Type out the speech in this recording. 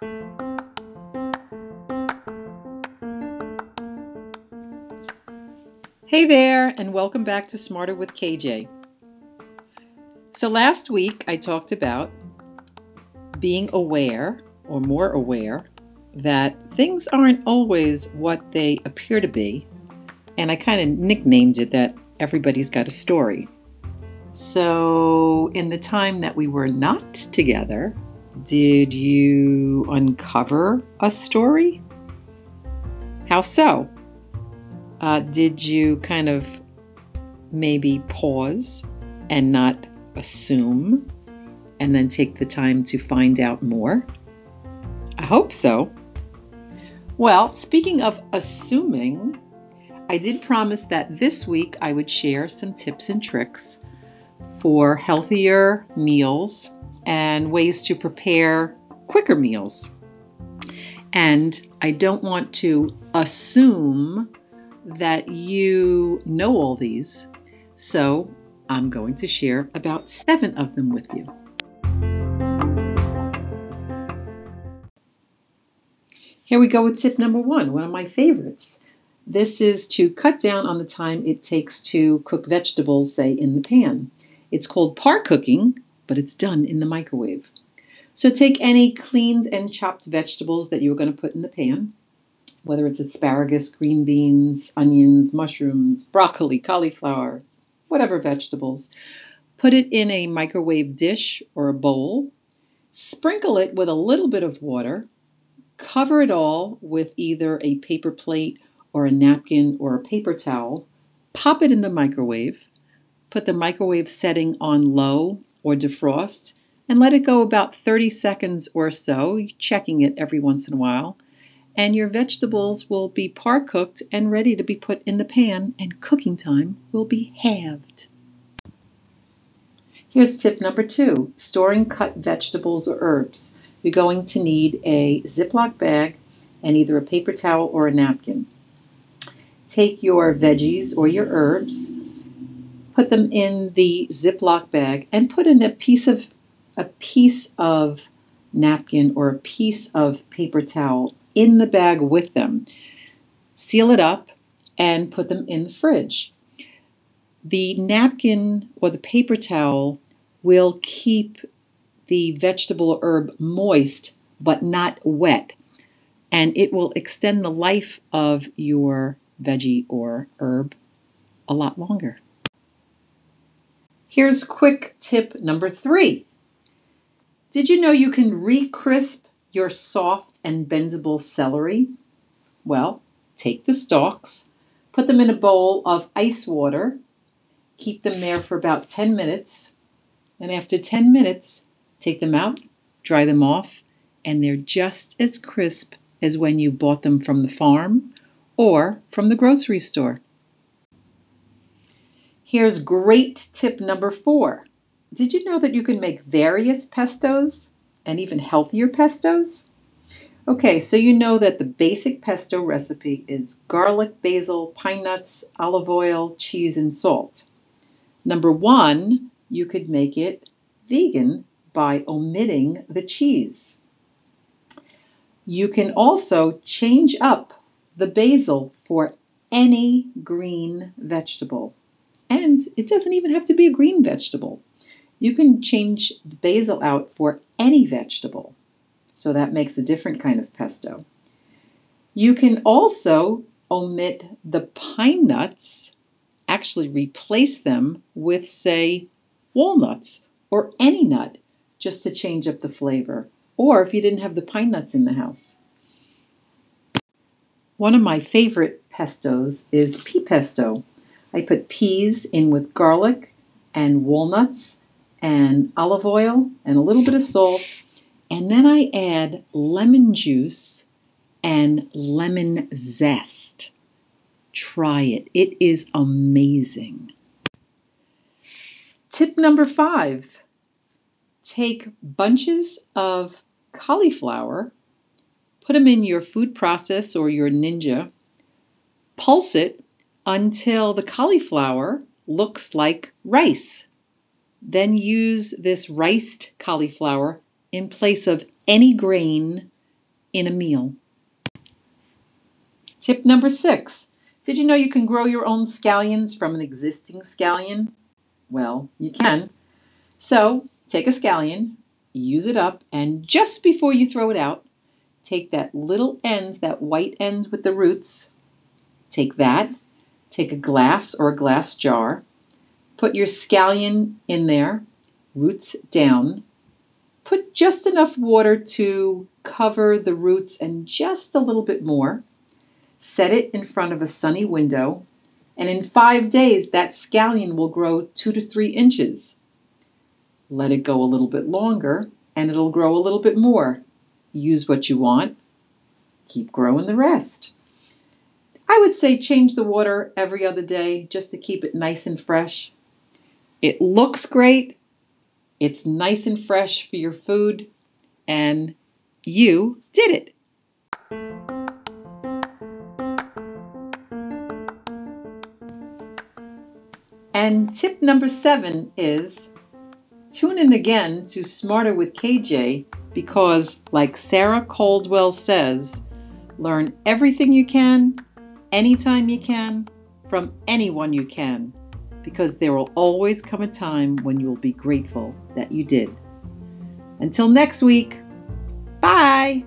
Hey there, and welcome back to Smarter with KJ. So, last week I talked about being aware or more aware that things aren't always what they appear to be, and I kind of nicknamed it that everybody's got a story. So, in the time that we were not together, did you uncover a story? How so? Uh, did you kind of maybe pause and not assume and then take the time to find out more? I hope so. Well, speaking of assuming, I did promise that this week I would share some tips and tricks for healthier meals and ways to prepare quicker meals. And I don't want to assume that you know all these, so I'm going to share about seven of them with you. Here we go with tip number one, one of my favorites. This is to cut down on the time it takes to cook vegetables, say, in the pan. It's called par cooking, but it's done in the microwave. So take any cleaned and chopped vegetables that you're going to put in the pan, whether it's asparagus, green beans, onions, mushrooms, broccoli, cauliflower, whatever vegetables. Put it in a microwave dish or a bowl. Sprinkle it with a little bit of water. Cover it all with either a paper plate or a napkin or a paper towel. Pop it in the microwave. Put the microwave setting on low or defrost and let it go about 30 seconds or so, checking it every once in a while and your vegetables will be par cooked and ready to be put in the pan, and cooking time will be halved. Here's tip number two storing cut vegetables or herbs. You're going to need a Ziploc bag and either a paper towel or a napkin. Take your veggies or your herbs, put them in the Ziploc bag, and put in a piece of a piece of napkin or a piece of paper towel in the bag with them. Seal it up and put them in the fridge. The napkin or the paper towel will keep the vegetable herb moist but not wet, and it will extend the life of your veggie or herb a lot longer. Here's quick tip number three. Did you know you can re-crisp your soft and bendable celery? Well, take the stalks, put them in a bowl of ice water, keep them there for about 10 minutes, and after 10 minutes, take them out, dry them off, and they're just as crisp as when you bought them from the farm or from the grocery store. Here's great tip number four. Did you know that you can make various pestos? and even healthier pestos. Okay, so you know that the basic pesto recipe is garlic, basil, pine nuts, olive oil, cheese, and salt. Number one, you could make it vegan by omitting the cheese. You can also change up the basil for any green vegetable. And it doesn't even have to be a green vegetable. You can change the basil out for any vegetable, so that makes a different kind of pesto. You can also omit the pine nuts, actually replace them with, say, walnuts or any nut just to change up the flavor, or if you didn't have the pine nuts in the house. One of my favorite pestos is pea pesto. I put peas in with garlic and walnuts and olive oil and a little bit of salt. And then I add lemon juice and lemon zest. Try it, it is amazing. Tip number five take bunches of cauliflower, put them in your food process or your ninja, pulse it until the cauliflower looks like rice. Then use this riced cauliflower in place of any grain in a meal. Tip number six. Did you know you can grow your own scallions from an existing scallion? Well, you can. So take a scallion, use it up, and just before you throw it out, take that little end, that white end with the roots, take that, take a glass or a glass jar, put your scallion in there, roots down, put just enough water to cover the roots and just a little bit more. Set it in front of a sunny window, and in five days, that scallion will grow two to three inches. Let it go a little bit longer, and it'll grow a little bit more. Use what you want, keep growing the rest. I would say change the water every other day just to keep it nice and fresh. It looks great, it's nice and fresh for your food, and you did it. And tip number seven is tune in again to Smarter with KJ because, like Sarah Caldwell says, learn everything you can, anytime you can, from anyone you can, because there will always come a time when you will be grateful that you did. Until next week, bye!